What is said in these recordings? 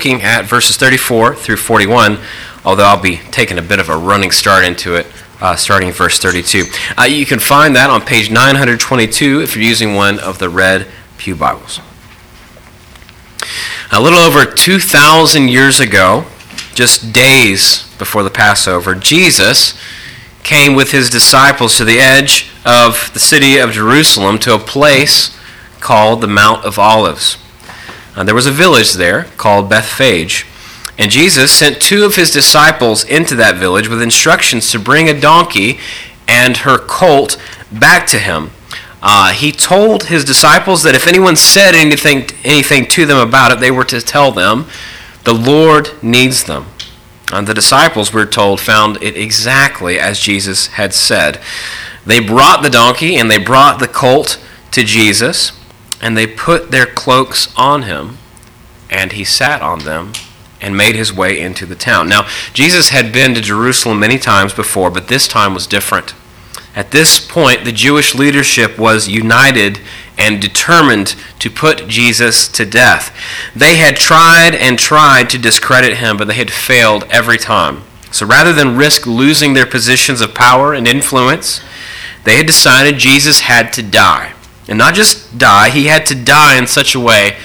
looking at verses 34 through 41, although I'll be taking a bit of a running start into it, uh, starting verse 32. Uh, you can find that on page 922 if you're using one of the red Pew Bibles. A little over 2,000 years ago, just days before the Passover, Jesus came with his disciples to the edge of the city of Jerusalem to a place called the Mount of Olives. Uh, there was a village there called Bethphage, and Jesus sent two of his disciples into that village with instructions to bring a donkey and her colt back to him. Uh, he told his disciples that if anyone said anything, anything to them about it, they were to tell them, the Lord needs them. And the disciples, we're told, found it exactly as Jesus had said. They brought the donkey and they brought the colt to Jesus, and they put their cloaks on him, and he sat on them and made his way into the town. Now, Jesus had been to Jerusalem many times before, but this time was different. At this point, the Jewish leadership was united and determined to put Jesus to death. They had tried and tried to discredit him, but they had failed every time. So rather than risk losing their positions of power and influence, they had decided Jesus had to die. And not just die, he had to die in such a way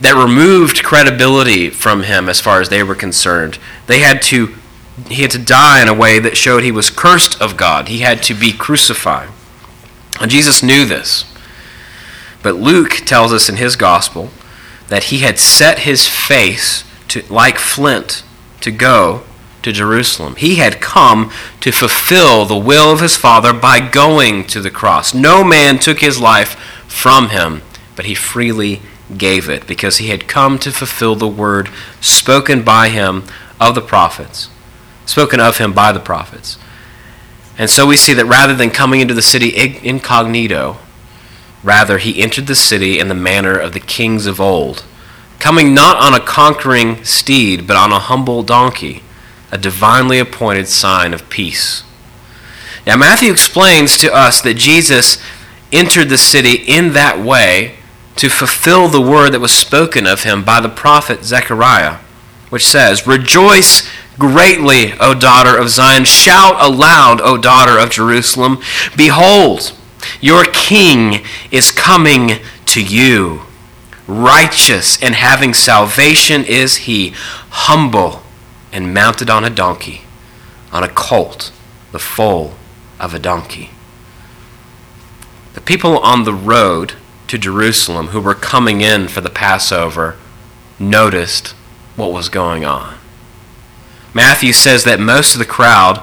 that removed credibility from him as far as they were concerned. They had to he had to die in a way that showed he was cursed of God. He had to be crucified. And Jesus knew this. But Luke tells us in his gospel that he had set his face to, like flint to go to Jerusalem. He had come to fulfill the will of his Father by going to the cross. No man took his life from him, but he freely gave it because he had come to fulfill the word spoken by him of the prophets spoken of him by the prophets. And so we see that rather than coming into the city incognito, rather he entered the city in the manner of the kings of old, coming not on a conquering steed, but on a humble donkey, a divinely appointed sign of peace. Now, Matthew explains to us that Jesus entered the city in that way to fulfill the word that was spoken of him by the prophet Zechariah, which says, Rejoice greatly, O daughter of Zion. Shout aloud, O daughter of Jerusalem. Behold, your king is coming to you. Righteous and having salvation is he, humble and mounted on a donkey, on a colt, the foal of a donkey. The people on the road to Jerusalem who were coming in for the Passover noticed what was going on. Matthew says that most of the crowd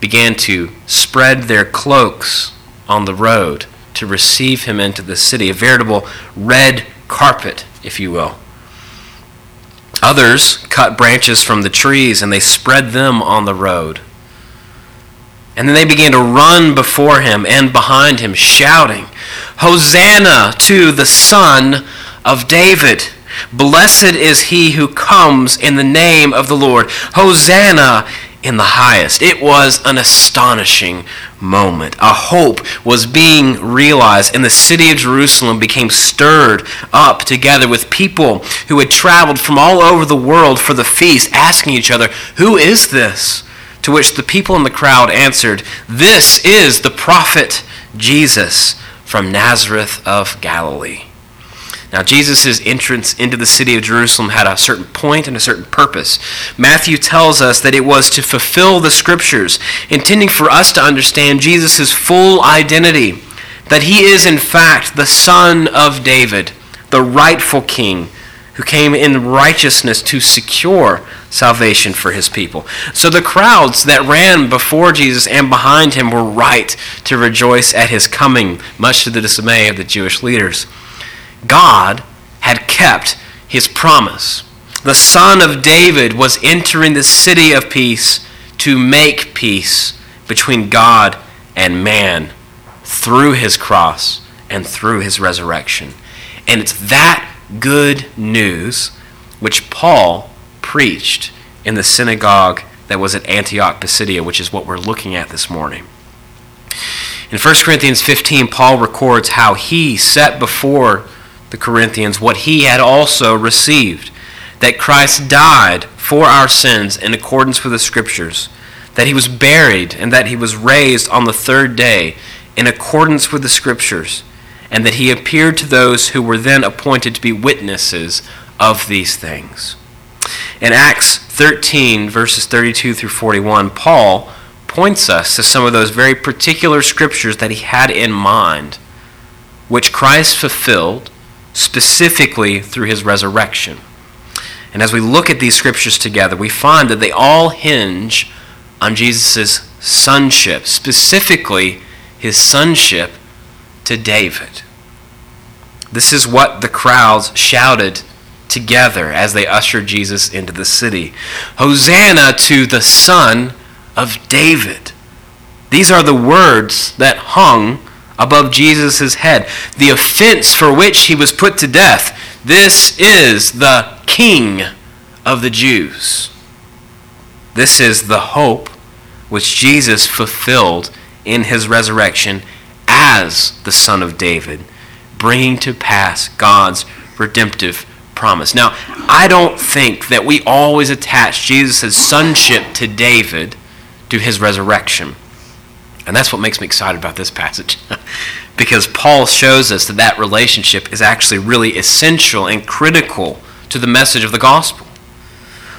began to spread their cloaks on the road to receive him into the city, a veritable red carpet, if you will. Others cut branches from the trees and they spread them on the road. And then they began to run before him and behind him, shouting, Hosanna to the Son of David! Blessed is he who comes in the name of the Lord. Hosanna in the highest. It was an astonishing moment. A hope was being realized, and the city of Jerusalem became stirred up together with people who had traveled from all over the world for the feast, asking each other, Who is this? To which the people in the crowd answered, This is the prophet Jesus from Nazareth of Galilee. Now, Jesus' entrance into the city of Jerusalem had a certain point and a certain purpose. Matthew tells us that it was to fulfill the scriptures, intending for us to understand Jesus' full identity, that he is, in fact, the son of David, the rightful king who came in righteousness to secure salvation for his people. So the crowds that ran before Jesus and behind him were right to rejoice at his coming, much to the dismay of the Jewish leaders. God had kept his promise. The Son of David was entering the city of peace to make peace between God and man through his cross and through his resurrection. And it's that good news which Paul preached in the synagogue that was at Antioch Pisidia, which is what we're looking at this morning. In 1 Corinthians 15, Paul records how he set before the Corinthians what he had also received that Christ died for our sins in accordance with the Scriptures, that he was buried, and that he was raised on the third day in accordance with the Scriptures, and that he appeared to those who were then appointed to be witnesses of these things. In Acts 13, verses 32 through 41, Paul points us to some of those very particular scriptures that he had in mind, which Christ fulfilled specifically through his resurrection. And as we look at these scriptures together, we find that they all hinge on Jesus' sonship, specifically his sonship to David. This is what the crowds shouted together as they ushered Jesus into the city Hosanna to the Son of David. These are the words that hung above Jesus' head. The offense for which he was put to death. This is the King of the Jews. This is the hope which Jesus fulfilled in his resurrection as the Son of David, bringing to pass God's redemptive promise. Now, I don't think that we always attach Jesus' sonship to David to his resurrection. And that's what makes me excited about this passage. because Paul shows us that that relationship is actually really essential and critical to the message of the gospel.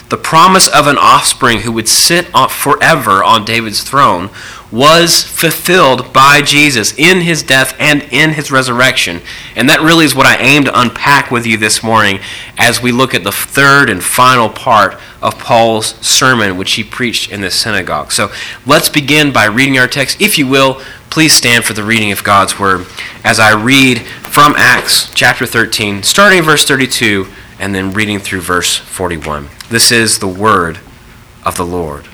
The promise of an offspring who would sit forever on David's throne was fulfilled by Jesus in his death and in his resurrection. And that really is what I aim to unpack with you this morning as we look at the third and final part of Paul's sermon, which he preached in the synagogue. So let's begin by reading our text. If you will, please stand for the reading of God's word as I read from Acts chapter 13, starting verse 32 and then reading through verse 41. This is the word of the Lord.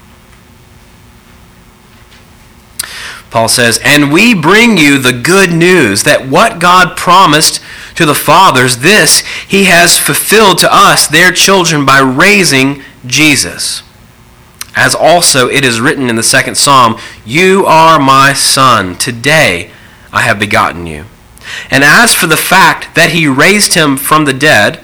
Paul says, And we bring you the good news that what God promised to the fathers, this he has fulfilled to us, their children, by raising Jesus. As also it is written in the second psalm, You are my son, today I have begotten you. And as for the fact that he raised him from the dead,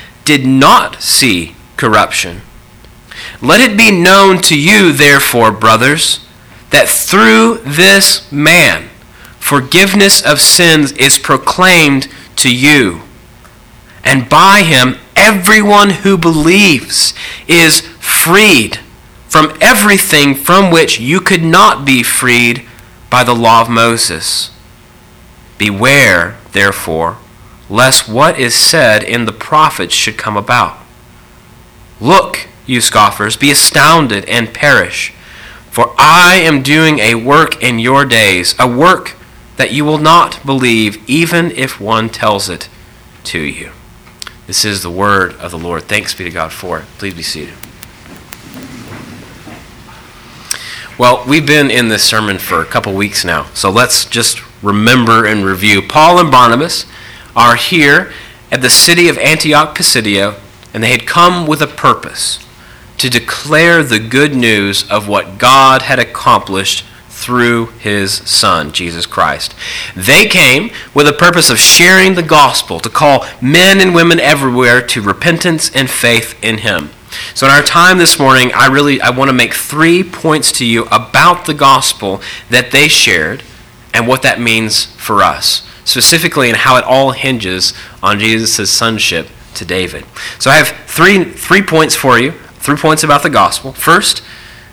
did not see corruption. Let it be known to you, therefore, brothers, that through this man forgiveness of sins is proclaimed to you. And by him, everyone who believes is freed from everything from which you could not be freed by the law of Moses. Beware, therefore, lest what is said in the prophets should come about. Look, you scoffers, be astounded and perish. For I am doing a work in your days, a work that you will not believe, even if one tells it to you. This is the word of the Lord. Thanks be to God for it. Please be seated. Well, we've been in this sermon for a couple weeks now, so let's just remember and review. Paul and Barnabas are here at the city of Antioch Pisidia, and they had come with a purpose to declare the good news of what God had accomplished through his Son, Jesus Christ. They came with a purpose of sharing the gospel, to call men and women everywhere to repentance and faith in him. So in our time this morning, I really I want to make three points to you about the gospel that they shared and what that means for us, specifically and how it all hinges on Jesus' sonship to David. So I have three three points for you three points about the gospel. First,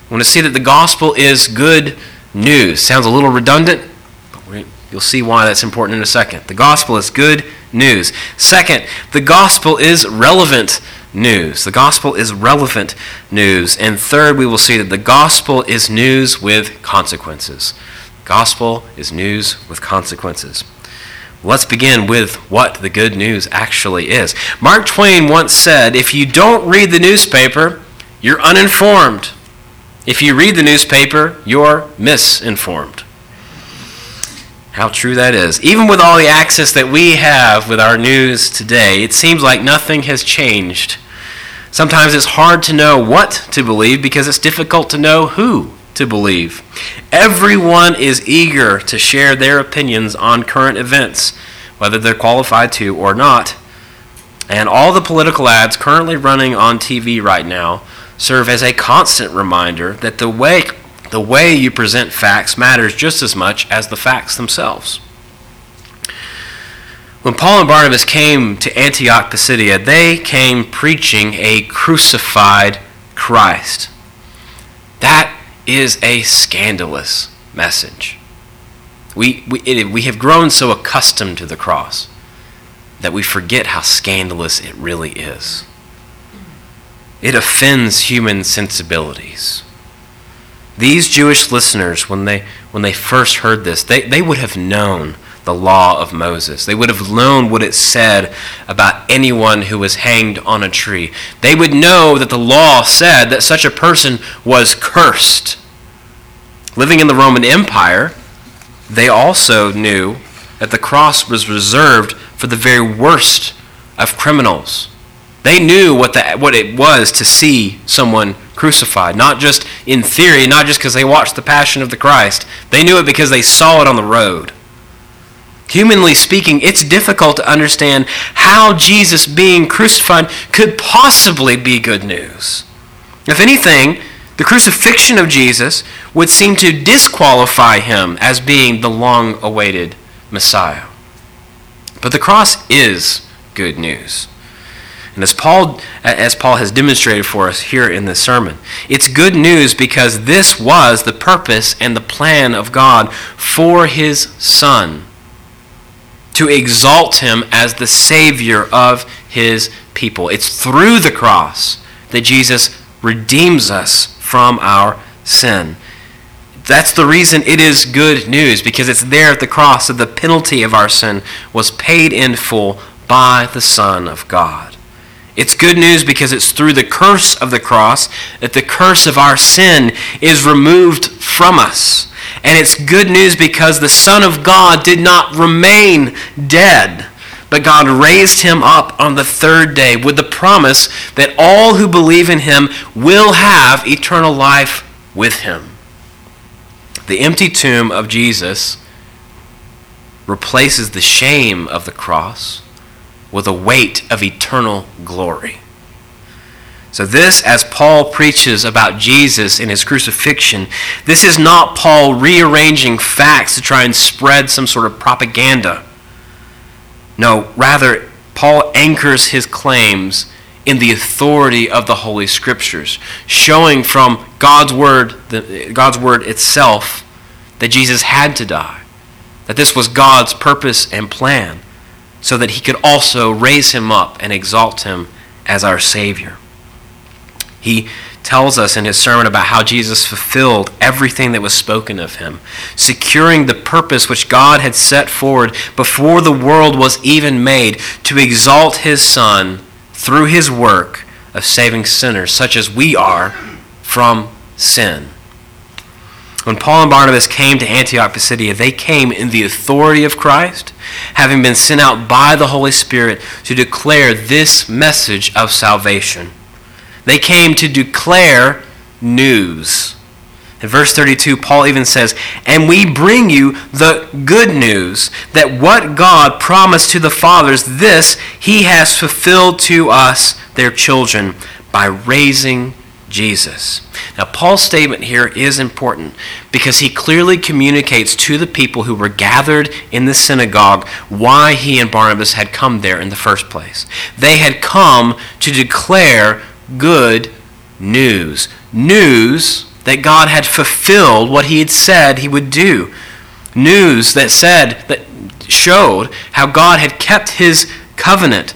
I want to see that the gospel is good news. Sounds a little redundant, but you'll see why that's important in a second. The gospel is good news. Second, the gospel is relevant news. The gospel is relevant news. And third, we will see that the gospel is news with consequences. Gospel is news with consequences. Let's begin with what the good news actually is. Mark Twain once said if you don't read the newspaper, you're uninformed. If you read the newspaper, you're misinformed. How true that is. Even with all the access that we have with our news today, it seems like nothing has changed. Sometimes it's hard to know what to believe because it's difficult to know who to believe. Everyone is eager to share their opinions on current events, whether they're qualified to or not. And all the political ads currently running on TV right now serve as a constant reminder that the way, the way you present facts matters just as much as the facts themselves. When Paul and Barnabas came to Antioch Pisidia, they came preaching a crucified Christ. That is a scandalous message. We, we, it, we have grown so accustomed to the cross that we forget how scandalous it really is. It offends human sensibilities. These Jewish listeners, when they, when they first heard this, they, they would have known the law of Moses. They would have known what it said about anyone who was hanged on a tree. They would know that the law said that such a person was cursed. Living in the Roman Empire, they also knew that the cross was reserved for the very worst of criminals. They knew what, the, what it was to see someone crucified, not just in theory, not just because they watched the Passion of the Christ. They knew it because they saw it on the road. Humanly speaking, it's difficult to understand how Jesus being crucified could possibly be good news. If anything, the crucifixion of Jesus would seem to disqualify him as being the long awaited Messiah. But the cross is good news. And as Paul, as Paul has demonstrated for us here in this sermon, it's good news because this was the purpose and the plan of God for his Son to exalt him as the Savior of his people. It's through the cross that Jesus redeems us from our sin. That's the reason it is good news, because it's there at the cross that the penalty of our sin was paid in full by the Son of God. It's good news because it's through the curse of the cross that the curse of our sin is removed from us. And it's good news because the Son of God did not remain dead, but God raised him up on the third day with the promise that all who believe in him will have eternal life with him. The empty tomb of Jesus replaces the shame of the cross with a weight of eternal glory. So, this, as Paul preaches about Jesus in his crucifixion, this is not Paul rearranging facts to try and spread some sort of propaganda. No, rather, Paul anchors his claims in the authority of the Holy Scriptures, showing from God's Word, God's Word itself, that Jesus had to die, that this was God's purpose and plan, so that he could also raise him up and exalt him as our Savior. He tells us in his sermon about how Jesus fulfilled everything that was spoken of him, securing the purpose which God had set forward before the world was even made to exalt his Son through his work of saving sinners, such as we are, from sin. When Paul and Barnabas came to Antioch Pisidia, they came in the authority of Christ, having been sent out by the Holy Spirit to declare this message of salvation. They came to declare news. In verse 32, Paul even says, And we bring you the good news that what God promised to the fathers, this he has fulfilled to us, their children, by raising Jesus. Now, Paul's statement here is important because he clearly communicates to the people who were gathered in the synagogue why he and Barnabas had come there in the first place. They had come to declare good news. News that God had fulfilled what he had said he would do. News that said, that showed how God had kept his covenant.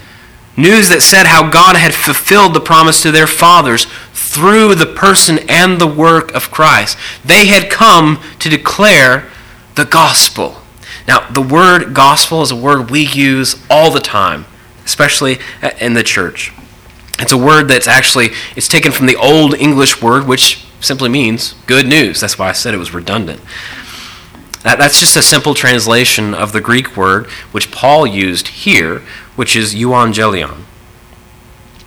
News that said how God had fulfilled the promise to their fathers through the person and the work of Christ. They had come to declare the gospel. Now, the word gospel is a word we use all the time, especially in the church. It's a word that's actually it's taken from the old English word which simply means good news. That's why I said it was redundant. That, that's just a simple translation of the Greek word which Paul used here, which is euangelion.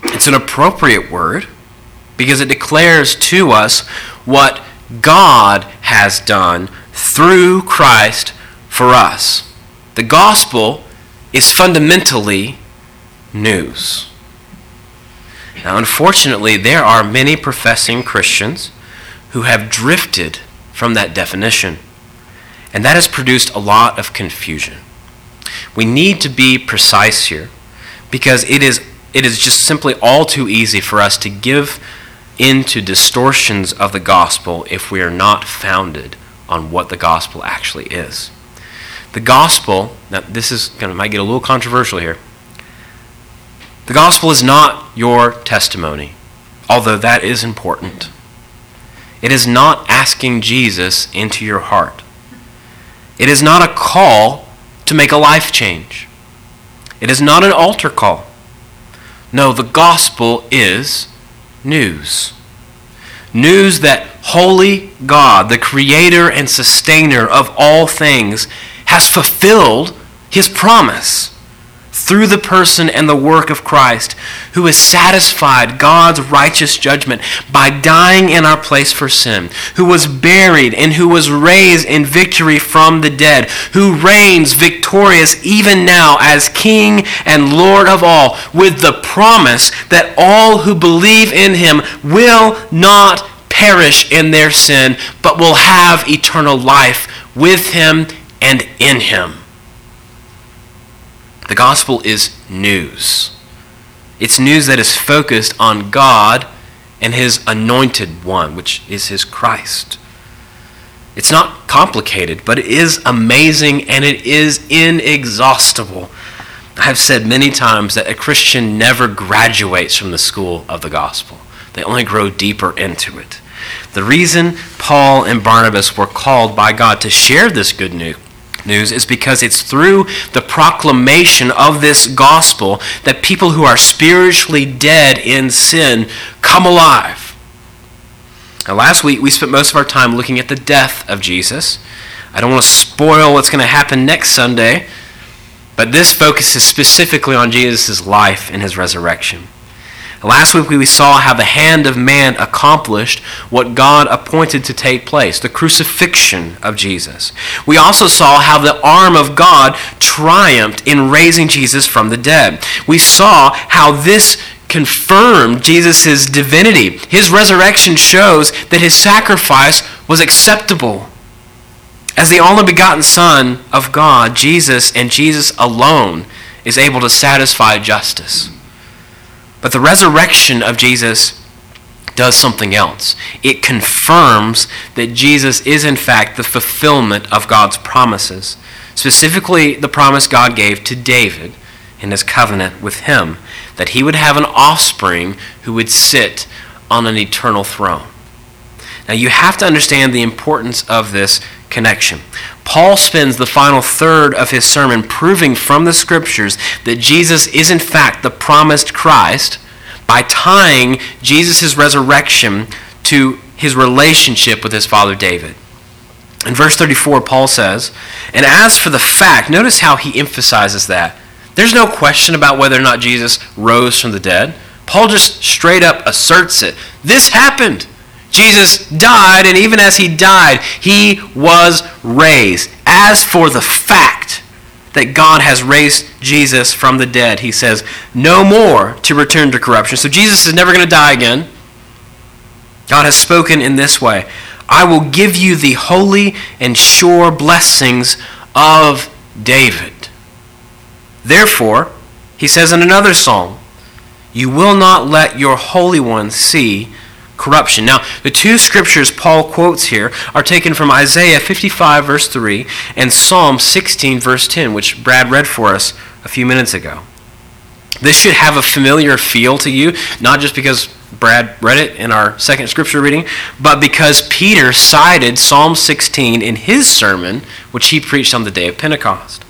It's an appropriate word because it declares to us what God has done through Christ for us. The gospel is fundamentally news. Now, unfortunately, there are many professing Christians who have drifted from that definition, and that has produced a lot of confusion. We need to be precise here because it is, it is just simply all too easy for us to give into distortions of the gospel if we are not founded on what the gospel actually is. The gospel, now this is going to might get a little controversial here. The gospel is not your testimony, although that is important. It is not asking Jesus into your heart. It is not a call to make a life change. It is not an altar call. No, the gospel is news. News that holy God, the creator and sustainer of all things, has fulfilled his promise through the person and the work of Christ, who has satisfied God's righteous judgment by dying in our place for sin, who was buried and who was raised in victory from the dead, who reigns victorious even now as King and Lord of all, with the promise that all who believe in him will not perish in their sin, but will have eternal life with him and in him. The gospel is news. It's news that is focused on God and his anointed one, which is his Christ. It's not complicated, but it is amazing and it is inexhaustible. I've said many times that a Christian never graduates from the school of the gospel, they only grow deeper into it. The reason Paul and Barnabas were called by God to share this good news news is because it's through the proclamation of this gospel that people who are spiritually dead in sin come alive. Now, last week we spent most of our time looking at the death of Jesus. I don't want to spoil what's going to happen next Sunday, but this focuses specifically on Jesus' life and his resurrection. Last week we saw how the hand of man accomplished what God appointed to take place, the crucifixion of Jesus. We also saw how the arm of God triumphed in raising Jesus from the dead. We saw how this confirmed Jesus' divinity. His resurrection shows that his sacrifice was acceptable. As the only begotten Son of God, Jesus and Jesus alone is able to satisfy justice. But the resurrection of Jesus does something else. It confirms that Jesus is, in fact, the fulfillment of God's promises, specifically the promise God gave to David in his covenant with him that he would have an offspring who would sit on an eternal throne. Now, you have to understand the importance of this connection. Paul spends the final third of his sermon proving from the scriptures that Jesus is, in fact, the promised Christ by tying Jesus' resurrection to his relationship with his father David. In verse 34, Paul says, And as for the fact, notice how he emphasizes that. There's no question about whether or not Jesus rose from the dead. Paul just straight up asserts it. This happened. Jesus died, and even as he died, he was raised. As for the fact that God has raised Jesus from the dead, he says, no more to return to corruption. So Jesus is never going to die again. God has spoken in this way I will give you the holy and sure blessings of David. Therefore, he says in another psalm, You will not let your Holy One see corruption. Now, the two scriptures Paul quotes here are taken from Isaiah 55, verse 3, and Psalm 16, verse 10, which Brad read for us a few minutes ago. This should have a familiar feel to you, not just because Brad read it in our second scripture reading, but because Peter cited Psalm 16 in his sermon, which he preached on the day of Pentecost.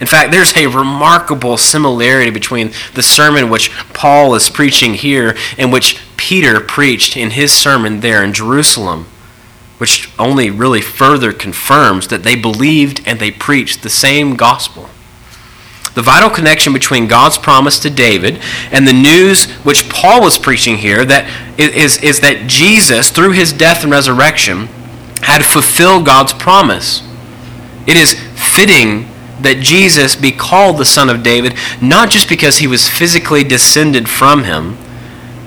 In fact, there's a remarkable similarity between the sermon which Paul is preaching here and which Peter preached in his sermon there in Jerusalem, which only really further confirms that they believed and they preached the same gospel. The vital connection between God's promise to David and the news which Paul was preaching here that is, is that Jesus, through his death and resurrection, had fulfilled God's promise. It is fitting that Jesus be called the Son of David, not just because he was physically descended from him,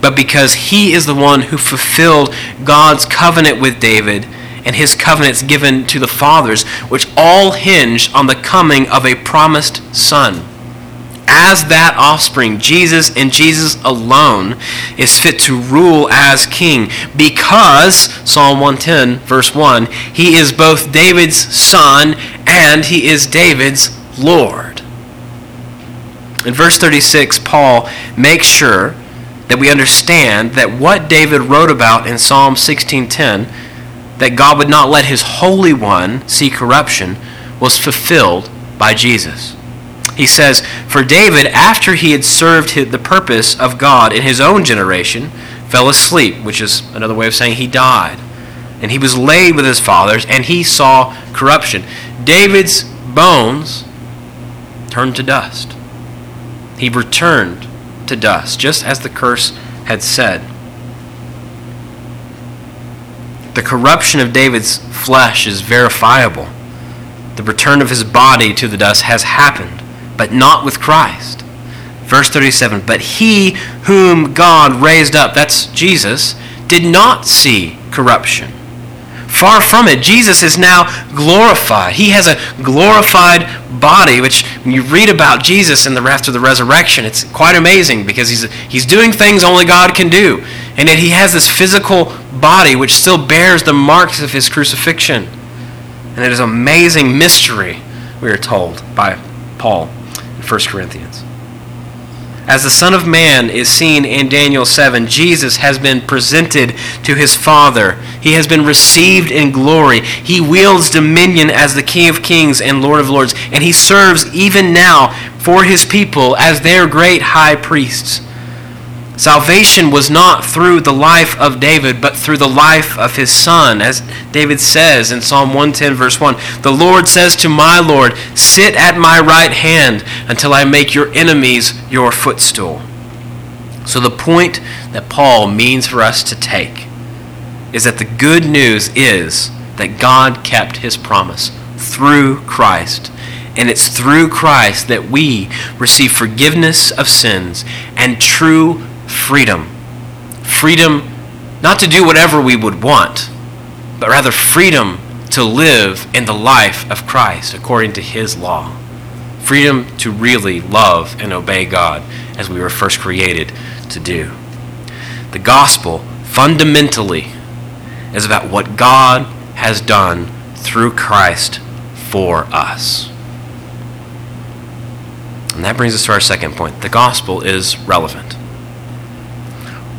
but because he is the one who fulfilled God's covenant with David and his covenants given to the fathers, which all hinged on the coming of a promised Son. As that offspring, Jesus and Jesus alone is fit to rule as king because, Psalm 110, verse 1, he is both David's son and he is David's Lord. In verse 36, Paul makes sure that we understand that what David wrote about in Psalm 16:10, that God would not let his holy one see corruption, was fulfilled by Jesus. He says, For David, after he had served the purpose of God in his own generation, fell asleep, which is another way of saying he died. And he was laid with his fathers, and he saw corruption. David's bones turned to dust. He returned to dust, just as the curse had said. The corruption of David's flesh is verifiable. The return of his body to the dust has happened, but not with Christ. Verse 37 But he whom God raised up, that's Jesus, did not see corruption. Far from it. Jesus is now glorified. He has a glorified body, which when you read about Jesus in the after the resurrection, it's quite amazing because he's, he's doing things only God can do. And yet he has this physical body which still bears the marks of his crucifixion. And it is an amazing mystery, we are told by Paul 1 Corinthians. As the Son of Man is seen in Daniel 7, Jesus has been presented to his Father. He has been received in glory. He wields dominion as the King of Kings and Lord of Lords, and he serves even now for his people as their great high priests. Salvation was not through the life of David, but through the life of his son. As David says in Psalm 110, verse 1 The Lord says to my Lord, Sit at my right hand until I make your enemies your footstool. So, the point that Paul means for us to take is that the good news is that God kept his promise through Christ. And it's through Christ that we receive forgiveness of sins and true freedom. Freedom not to do whatever we would want, but rather freedom to live in the life of Christ according to his law. Freedom to really love and obey God as we were first created to do. The gospel fundamentally is about what God has done through Christ for us. And that brings us to our second point. The gospel is relevant.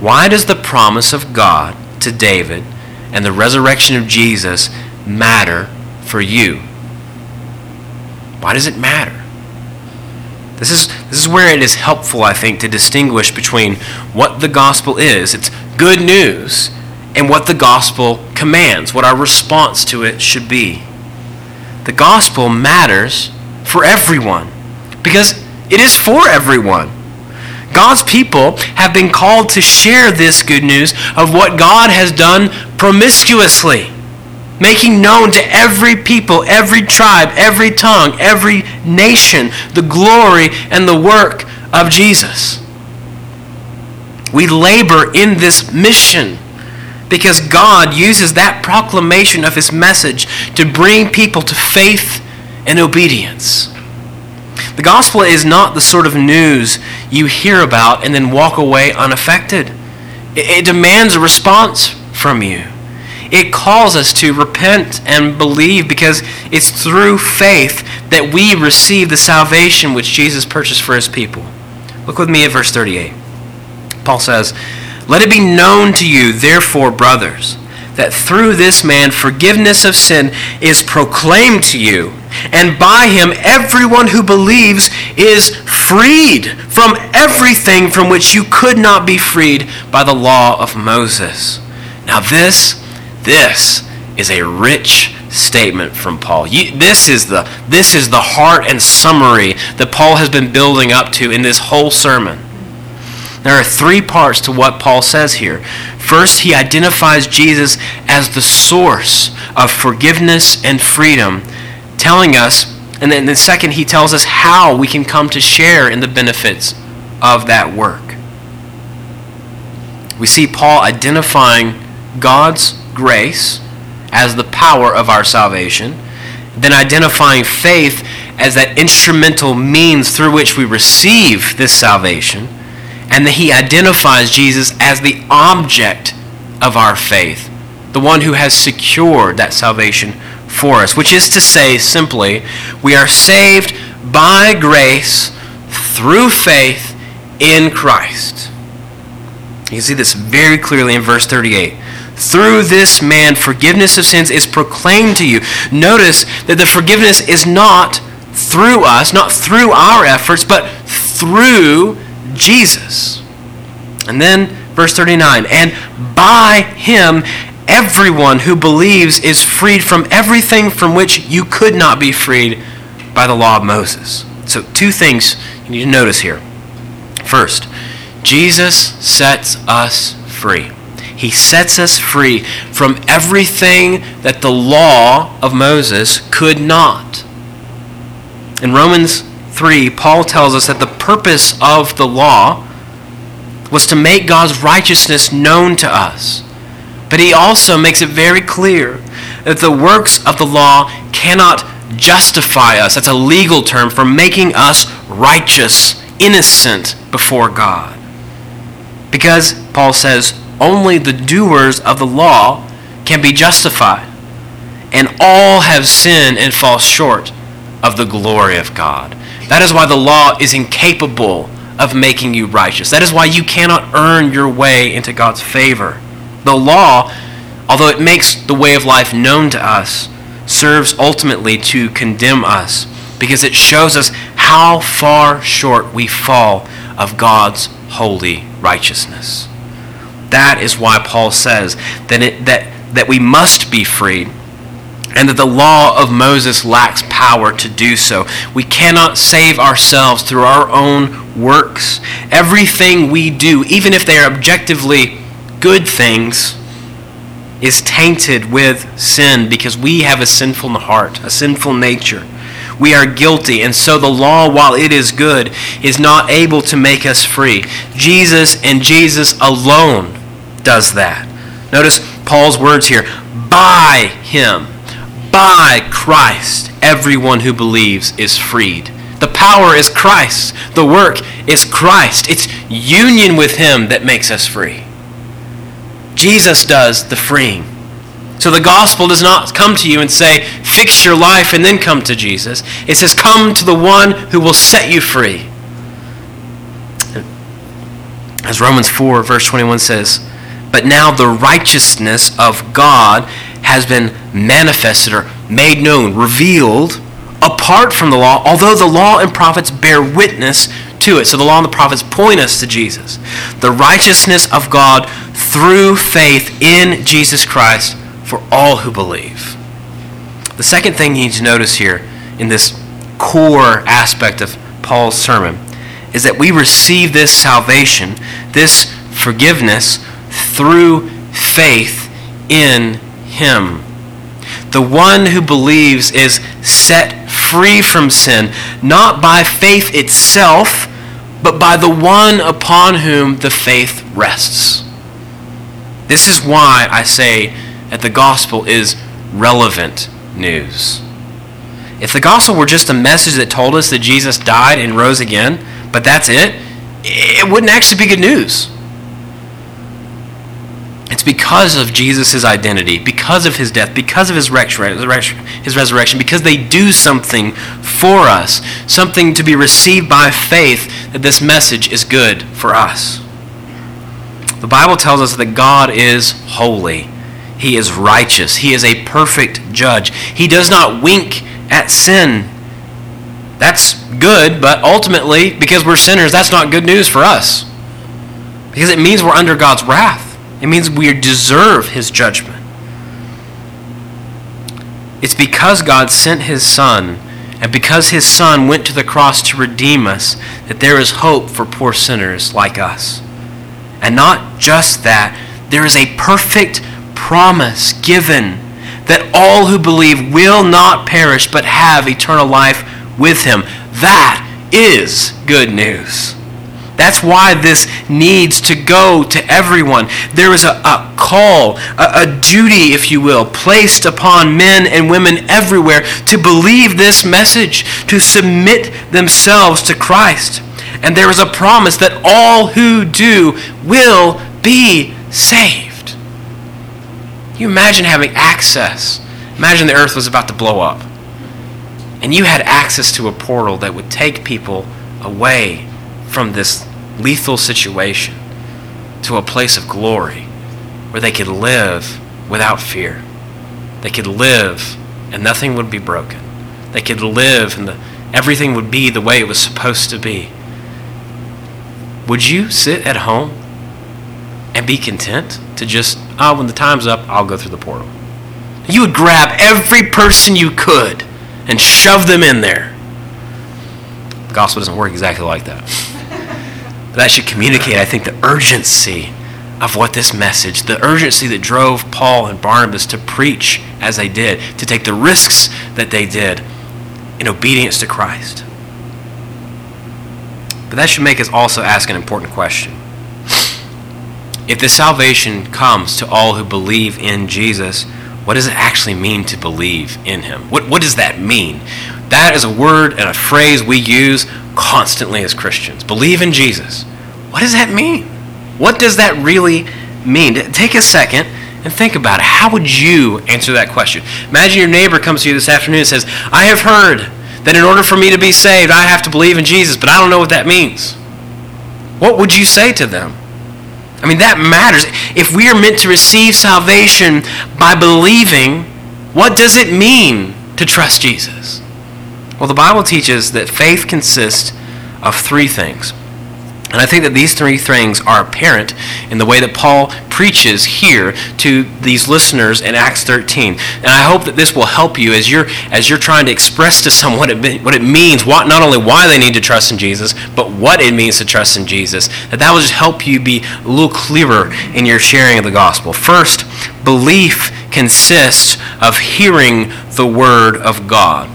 Why does the promise of God to David and the resurrection of Jesus matter for you? Why does it matter? This is, this is where it is helpful, I think, to distinguish between what the gospel is, it's good news, and what the gospel commands, what our response to it should be. The gospel matters for everyone because it is for everyone. God's people have been called to share this good news of what God has done promiscuously, making known to every people, every tribe, every tongue, every nation the glory and the work of Jesus. We labor in this mission because God uses that proclamation of his message to bring people to faith and obedience. The gospel is not the sort of news you hear about and then walk away unaffected. It, demands a response from you. It calls us to repent and believe because it's through faith that we receive the salvation which Jesus purchased for his people. Look with me at verse 38. Paul says, Let it be known to you, therefore, brothers, that through this man forgiveness of sin is proclaimed to you, and by him everyone who believes is freed from everything from which you could not be freed by the law of Moses. Now this, this is a rich statement from Paul. You, this, is the, this is the heart and summary that Paul has been building up to in this whole sermon. There are three parts to what Paul says here. First, he identifies Jesus as the source of forgiveness and freedom, telling us, and then the second, he tells us how we can come to share in the benefits of that work. We see Paul identifying God's grace as the power of our salvation, then identifying faith as that instrumental means through which we receive this salvation, and that he identifies Jesus as the object of our faith, the one who has secured that salvation for us, which is to say, simply, we are saved by grace through faith in Christ. You can see this very clearly in verse 38. Through this man, forgiveness of sins is proclaimed to you. Notice that the forgiveness is not through us, not through our efforts, but through Jesus. And then verse 39 and by him, everyone who believes is freed from everything from which you could not be freed by the law of Moses. So, two things you need to notice here. First, Jesus sets us free. He sets us free from everything that the law of Moses could not. In Romans 3, Paul tells us that the purpose of the law was to make God's righteousness known to us. But he also makes it very clear that the works of the law cannot justify us. That's a legal term for making us righteous, innocent before God. Because, Paul says, only the doers of the law can be justified. And all have sinned and fall short of the glory of God. That is why the law is incapable of making you righteous. That is why you cannot earn your way into God's favor. The law, although it makes the way of life known to us, serves ultimately to condemn us because it shows us how far short we fall of God's holy righteousness. That is why Paul says that, it, that, that we must be freed and that the law of Moses lacks power to do so. We cannot save ourselves through our own works. Everything we do, even if they are objectively good things, is tainted with sin because we have a sinful heart, a sinful nature. We are guilty, and so the law, while it is good, is not able to make us free. Jesus and Jesus alone does that. Notice Paul's words here by him, by Christ, everyone who believes is freed. The power is Christ, the work is Christ. It's union with him that makes us free. Jesus does the freeing. So the gospel does not come to you and say, fix your life and then come to Jesus. It says, come to the one who will set you free. As Romans 4, verse 21 says, but now the righteousness of God has been manifested or made known, revealed apart from the law, although the law and prophets bear witness to it. So the law and the prophets point us to Jesus. The righteousness of God through faith in Jesus Christ for all who believe. The second thing you need to notice here in this core aspect of Paul's sermon is that we receive this salvation, this forgiveness, through faith in him. The one who believes is set free from sin, not by faith itself, but by the one upon whom the faith rests. This is why I say that the gospel is relevant news. If the gospel were just a message that told us that Jesus died and rose again, but that's it, it wouldn't actually be good news. It's because of Jesus' identity, because of his death, because of his, his resurrection, because they do something for us, something to be received by faith, that this message is good for us. The Bible tells us that God is holy. He is righteous. He is a perfect judge. He does not wink at sin. That's good, but ultimately, because we're sinners, that's not good news for us. Because it means we're under God's wrath. It means we deserve his judgment. It's because God sent his Son, and because his Son went to the cross to redeem us, that there is hope for poor sinners like us. And not just that, there is a perfect promise given that all who believe will not perish but have eternal life with him. That is good news. That's why this needs to go to everyone. There is a, a call, a, a, duty, if you will, placed upon men and women everywhere to believe this message, to submit themselves to Christ. And there is a promise that all who do will be saved. You imagine having access. Imagine the earth was about to blow up. And you had access to a portal that would take people away from this lethal situation to a place of glory where they could live without fear. They could live and nothing would be broken. They could live and the, everything would be the way it was supposed to be. Would you sit at home and be content to just, oh, when the time's up, I'll go through the portal? You would grab every person you could and shove them in there. The gospel doesn't work exactly like that. That should communicate, I think, the urgency of what this message, the urgency that drove Paul and Barnabas to preach as they did, to take the risks that they did in obedience to Christ. But that should make us also ask an important question. If this salvation comes to all who believe in Jesus, what does it actually mean to believe in him? What, what does that mean? That is a word and a phrase we use constantly as Christians. Believe in Jesus. What does that mean? What does that really mean? Take a second and think about it. How would you answer that question? Imagine your neighbor comes to you this afternoon and says, I have heard that in order for me to be saved, I have to believe in Jesus, but I don't know what that means. What would you say to them? I mean, that matters. If we are meant to receive salvation by believing, what does it mean to trust Jesus? Well, the Bible teaches that faith consists of three things. And I think that these three things are apparent in the way that Paul preaches here to these listeners in Acts 13. And I hope that this will help you as you're as you're trying to express to someone what it, what it means, what, not only why they need to trust in Jesus, but what it means to trust in Jesus. That that will just help you be a little clearer in your sharing of the gospel. First, belief consists of hearing the word of God.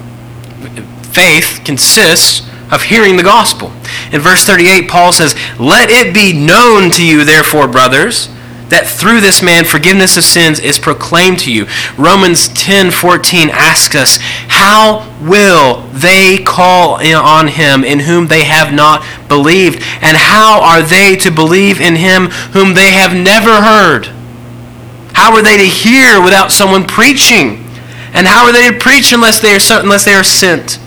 Faith consists of hearing the gospel. In verse 38, Paul says, Let it be known to you, therefore, brothers, that through this man forgiveness of sins is proclaimed to you. Romans 10 14 asks us, How will they call on him in whom they have not believed? And how are they to believe in him whom they have never heard? How are they to hear without someone preaching? And how are they to preach unless they are, unless they are sent?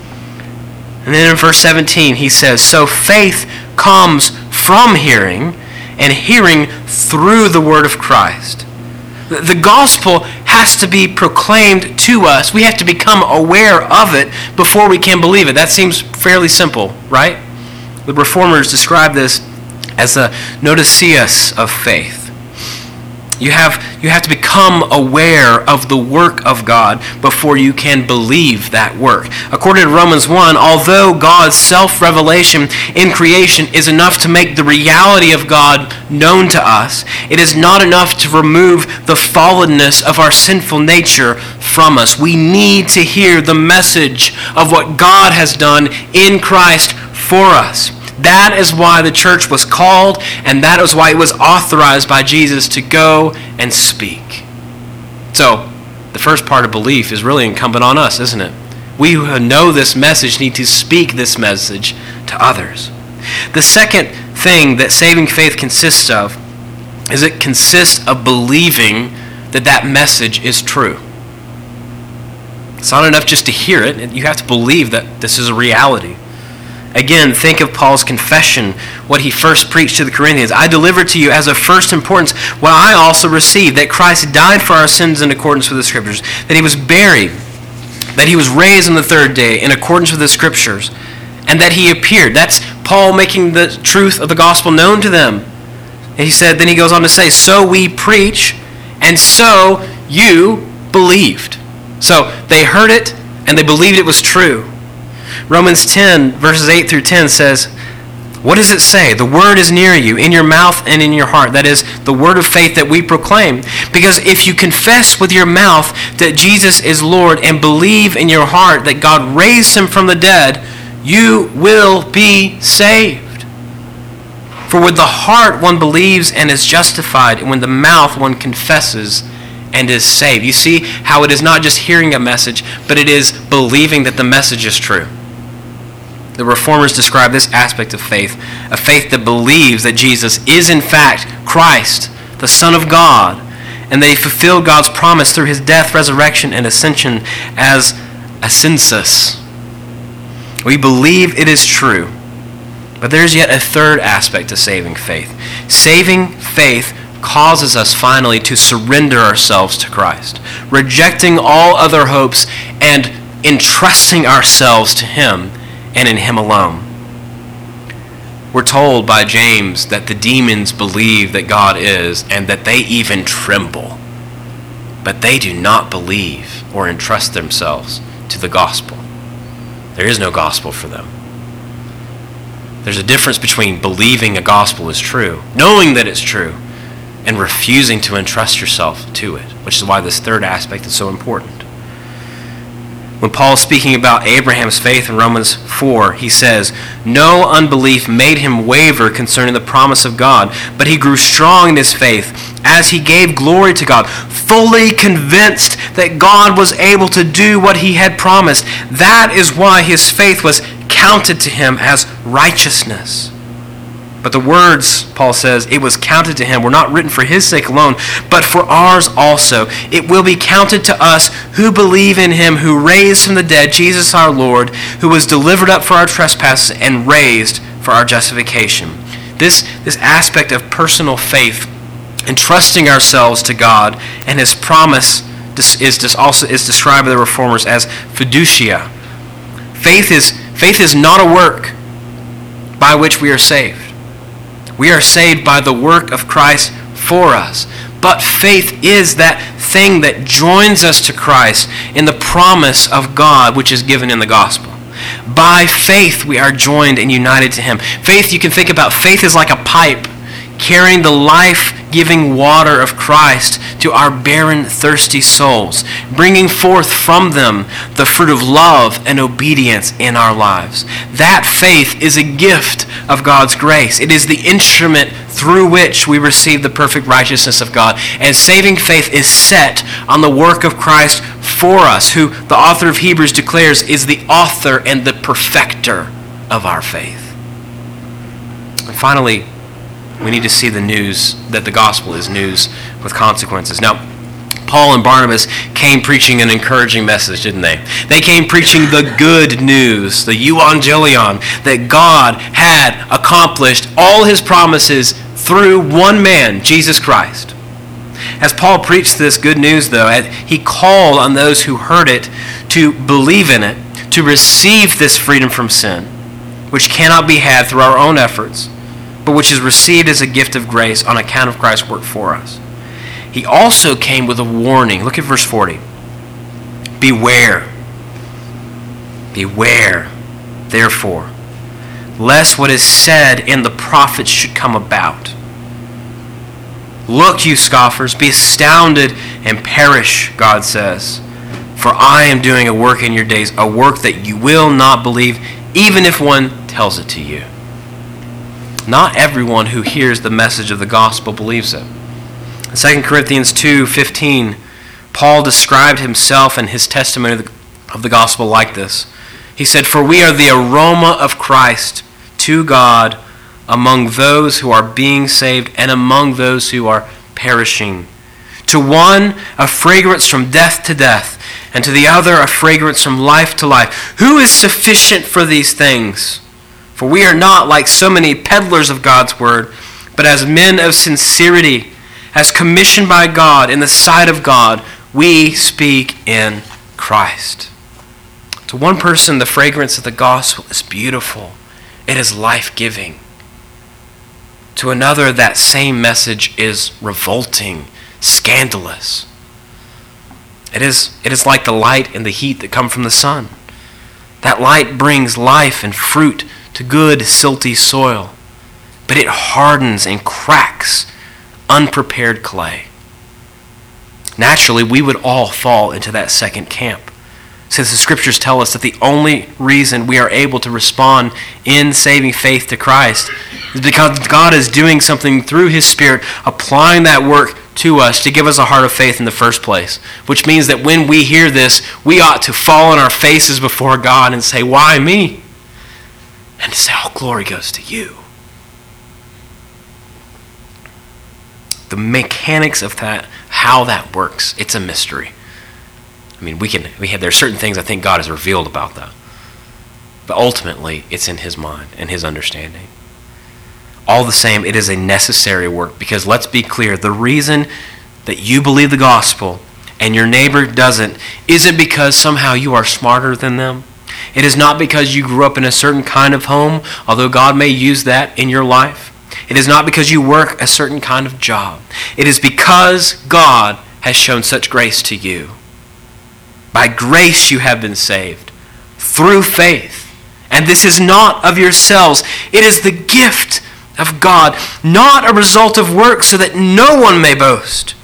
And then in verse 17, he says, So faith comes from hearing, and hearing through the word of Christ. The gospel has to be proclaimed to us. We have to become aware of it before we can believe it. That seems fairly simple, right? The reformers describe this as a notitia of faith. You have, you have to become aware of the work of God before you can believe that work. According to Romans 1, although God's self revelation in creation is enough to make the reality of God known to us, it is not enough to remove the fallenness of our sinful nature from us. We need to hear the message of what God has done in Christ for us. That is why the church was called, and that is why it was authorized by Jesus to go and speak. So, the first part of belief is really incumbent on us, isn't it? We who know this message need to speak this message to others. The second thing that saving faith consists of is it consists of believing that that message is true. It's not enough just to hear it, you have to believe that this is a reality. Again, think of Paul's confession, what he first preached to the Corinthians. I delivered to you as of first importance what I also received that Christ died for our sins in accordance with the Scriptures, that he was buried, that he was raised on the third day in accordance with the Scriptures, and that he appeared. That's Paul making the truth of the gospel known to them. And he said, then he goes on to say, So we preach, and so you believed. So they heard it, and they believed it was true. Romans 10, verses 8 through 10 says, What does it say? The word is near you, in your mouth and in your heart. That is the word of faith that we proclaim. Because if you confess with your mouth that Jesus is Lord and believe in your heart that God raised him from the dead, you will be saved. For with the heart one believes and is justified, and with the mouth one confesses and is saved. You see how it is not just hearing a message, but it is believing that the message is true. The reformers describe this aspect of faith a faith that believes that Jesus is, in fact, Christ, the Son of God, and that he fulfilled God's promise through his death, resurrection, and ascension as assensus. We believe it is true. But there's yet a third aspect to saving faith. Saving faith causes us finally to surrender ourselves to Christ, rejecting all other hopes and entrusting ourselves to Him and in Him alone. We're told by James that the demons believe that God is and that they even tremble. But they do not believe or entrust themselves to the gospel. There is no gospel for them. There's a difference between believing a gospel is true, knowing that it's true, and refusing to entrust yourself to it, which is why this third aspect is so important. When Paul is speaking about Abraham's faith in Romans 4, he says, No unbelief made him waver concerning the promise of God, but he grew strong in his faith as he gave glory to God, fully convinced that God was able to do what he had promised. That is why his faith was counted to him as righteousness. But the words, Paul says, it was counted to him were not written for his sake alone, but for ours also. It will be counted to us who believe in him who raised from the dead Jesus our Lord, who was delivered up for our trespasses and raised for our justification. This, this aspect of personal faith, entrusting ourselves to God and his promise is also is described by the reformers as fiducia. Faith is, faith is not a work by which we are saved. We are saved by the work of Christ for us. But faith is that thing that joins us to Christ in the promise of God which is given in the gospel. By faith, we are joined and united to Him. Faith, you can think about faith is like a pipe carrying the life giving water of Christ to our barren, thirsty souls, bringing forth from them the fruit of love and obedience in our lives. That faith is a gift of God's grace. It is the instrument through which we receive the perfect righteousness of God. And saving faith is set on the work of Christ for us, who the author of Hebrews declares is the author and the perfecter of our faith. And finally, we need to see the news that the gospel is news with consequences. Now, Paul and Barnabas came preaching an encouraging message, didn't they? They came preaching the good news, the euangelion, that God had accomplished all his promises through one man, Jesus Christ. As Paul preached this good news, though, he called on those who heard it to believe in it, to receive this freedom from sin, which cannot be had through our own efforts but which is received as a gift of grace on account of Christ's work for us. He also came with a warning. Look at verse 40. Beware. Beware, therefore, lest what is said in the prophets should come about. Look, you scoffers, be astounded and perish, God says. For I am doing a work in your days, a work that you will not believe, even if one tells it to you. Not everyone who hears the message of the gospel believes it. In 2 Corinthians 2:15, Paul described himself and his testimony of the, of the gospel like this. He said, "For we are the aroma of Christ to God among those who are being saved and among those who are perishing. To one, a fragrance from death to death, and to the other, a fragrance from life to life. Who is sufficient for these things? For we are not like so many peddlers of God's word, but as men of sincerity, as commissioned by God in the sight of God, we speak in Christ. To one person, the fragrance of the gospel is beautiful, it is life giving. To another, that same message is revolting, scandalous. It is, it is like the light and the heat that come from the sun. That light brings life and fruit to good, silty soil, but it hardens and cracks unprepared clay. Naturally, we would all fall into that second camp. Since the scriptures tell us that the only reason we are able to respond in saving faith to Christ is because God is doing something through His Spirit, applying that work to us to give us a heart of faith in the first place. Which means that when we hear this, we ought to fall on our faces before God and say, Why me? And to say, All glory goes to you. The mechanics of that, how that works, it's a mystery. I mean, we can, we have, there are certain things I think God has revealed about that. But ultimately, it's in His mind and His understanding. All the same, it is a necessary work because let's be clear the reason that you believe the gospel and your neighbor doesn't isn't because somehow you are smarter than them it is not because you grew up in a certain kind of home, although God may use that in your life. It is not because you work a certain kind of job. It is because God has shown such grace to you. By grace you have been saved through faith. And this is not of yourselves, it is the gift of God, not a result of works, so that no one may boast.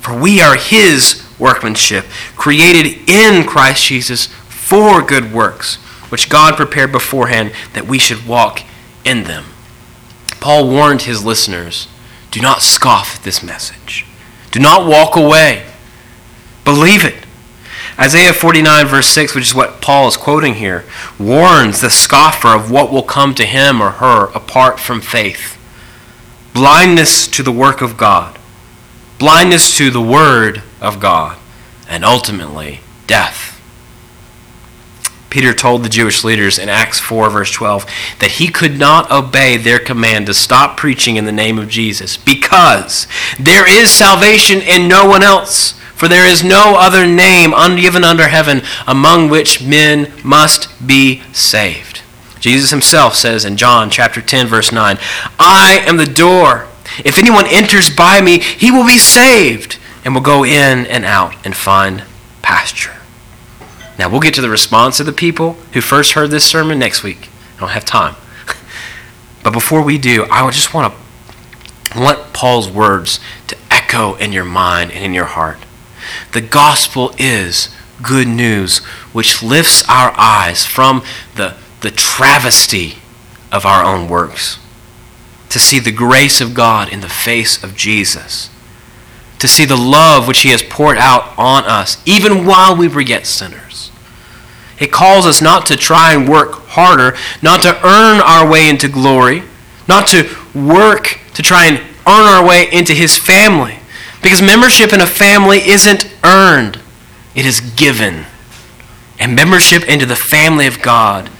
For we are His workmanship, created in Christ Jesus for good works, which God prepared beforehand that we should walk in them. Paul warned his listeners do not scoff at this message, do not walk away. Believe it. Isaiah 49, verse 6, which is what Paul is quoting here, warns the scoffer of what will come to him or her apart from faith blindness to the work of God, blindness to the word of God, and ultimately death. Peter told the Jewish leaders in Acts 4, verse 12, that he could not obey their command to stop preaching in the name of Jesus because there is salvation in no one else. For there is no other name given under heaven among which men must be saved. Jesus himself says in John chapter 10 verse 9, I am the door. If anyone enters by me, he will be saved and will go in and out and find pasture. Now, we'll get to the response of the people who first heard this sermon next week. I don't have time. but before we do, I just want to want Paul's words to echo in your mind and in your heart. The gospel is good news which lifts our eyes from the, the travesty of our own works to see the grace of God in the face of Jesus, to see the love which He has poured out on us, even while we were yet sinners. It calls us not to try and work harder, not to earn our way into glory, not to work to try and earn our way into His family. Because membership in a family isn't earned, it is given. And membership into the family of God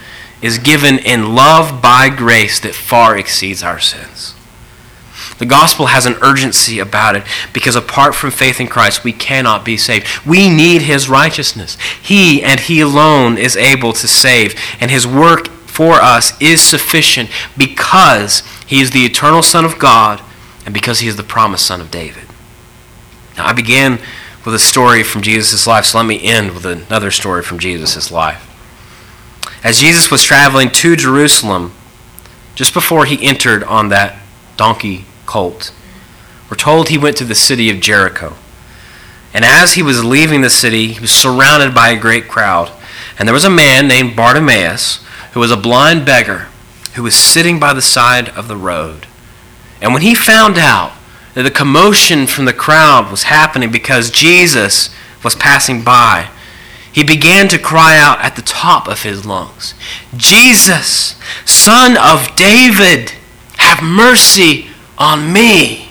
is given in love by grace that far exceeds our sins. The gospel has an urgency about it because apart from faith in Christ, we cannot be saved. We need his righteousness. He and he alone is able to save, and his work for us is sufficient because he is the eternal Son of God and because he is the promised Son of David. Now, I began with a story from Jesus' life, so let me end with another story from Jesus' life. As Jesus was traveling to Jerusalem, just before he entered on that donkey colt. We're told he went to the city of Jericho. And as he was leaving the city, he was surrounded by a great crowd. And there was a man named Bartimaeus who was a blind beggar who was sitting by the side of the road. And when he found out that the commotion from the crowd was happening because Jesus was passing by, he began to cry out at the top of his lungs Jesus, son of David, have mercy on me.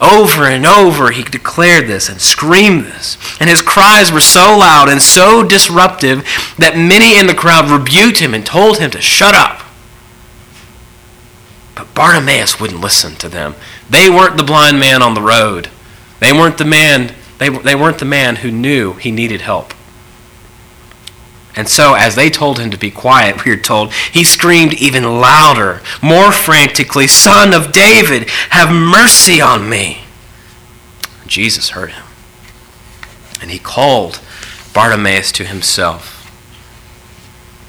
Over and over, he declared this and screamed this. And his cries were so loud and so disruptive that many in the crowd rebuked him and told him to shut up. But Bartimaeus wouldn't listen to them. They weren't the blind man on the road. They weren't the man, they, they weren't the man who knew he needed help. And so, as they told him to be quiet, we are told, he screamed even louder, more frantically, Son of David, have mercy on me. Jesus heard him. And he called Bartimaeus to himself.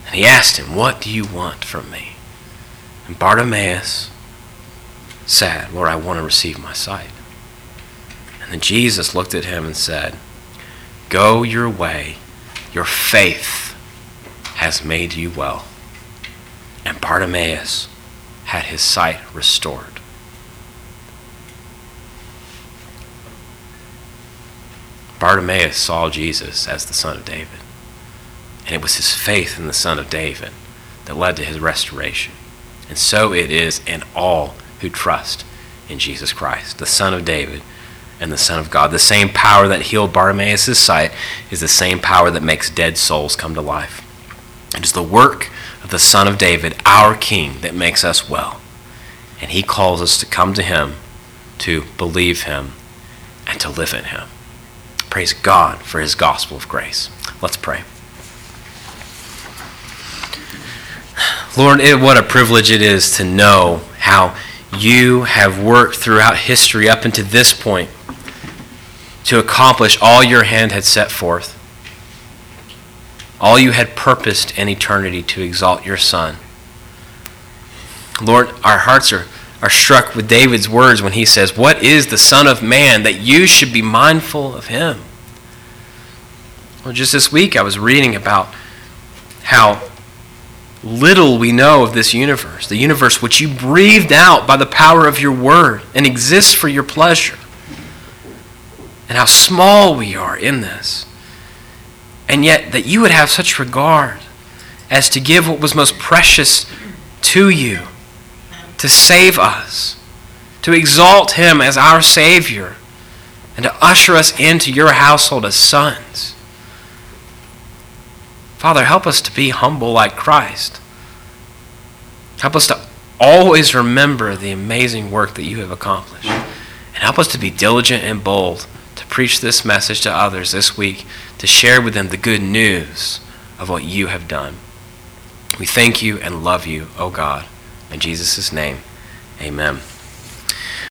And he asked him, What do you want from me? And Bartimaeus said, Lord, I want to receive my sight. And then Jesus looked at him and said, Go your way, your faith has made you well. And Bartimaeus had his sight restored. Bartimaeus saw Jesus as the Son of David. And it was his faith in the Son of David that led to his restoration. And so it is in all who trust in Jesus Christ, the Son of David and the Son of God. The same power that healed Bartimaeus' sight is the same power that makes dead souls come to life. It is the work of the Son of David, our King, that makes us well. And he calls us to come to him, to believe him, and to live in him. Praise God for his gospel of grace. Let's pray. Lord, it, what a privilege it is to know how you have worked throughout history up until this point to accomplish all your hand had set forth all you had purposed in eternity to exalt your Son. Lord, our hearts are, are struck with David's words when he says, What is the Son of Man that you should be mindful of him? Well, just this week I was reading about how little we know of this universe, the universe which you breathed out by the power of your word and exists for your pleasure, and how small we are in this. And yet, that you would have such regard as to give what was most precious to you, to save us, to exalt him as our Savior, and to usher us into your household as sons. Father, help us to be humble like Christ. Help us to always remember the amazing work that you have accomplished. And help us to be diligent and bold to preach this message to others this week to share with them the good news of what you have done. We thank you and love you, O God. In Jesus' name, amen.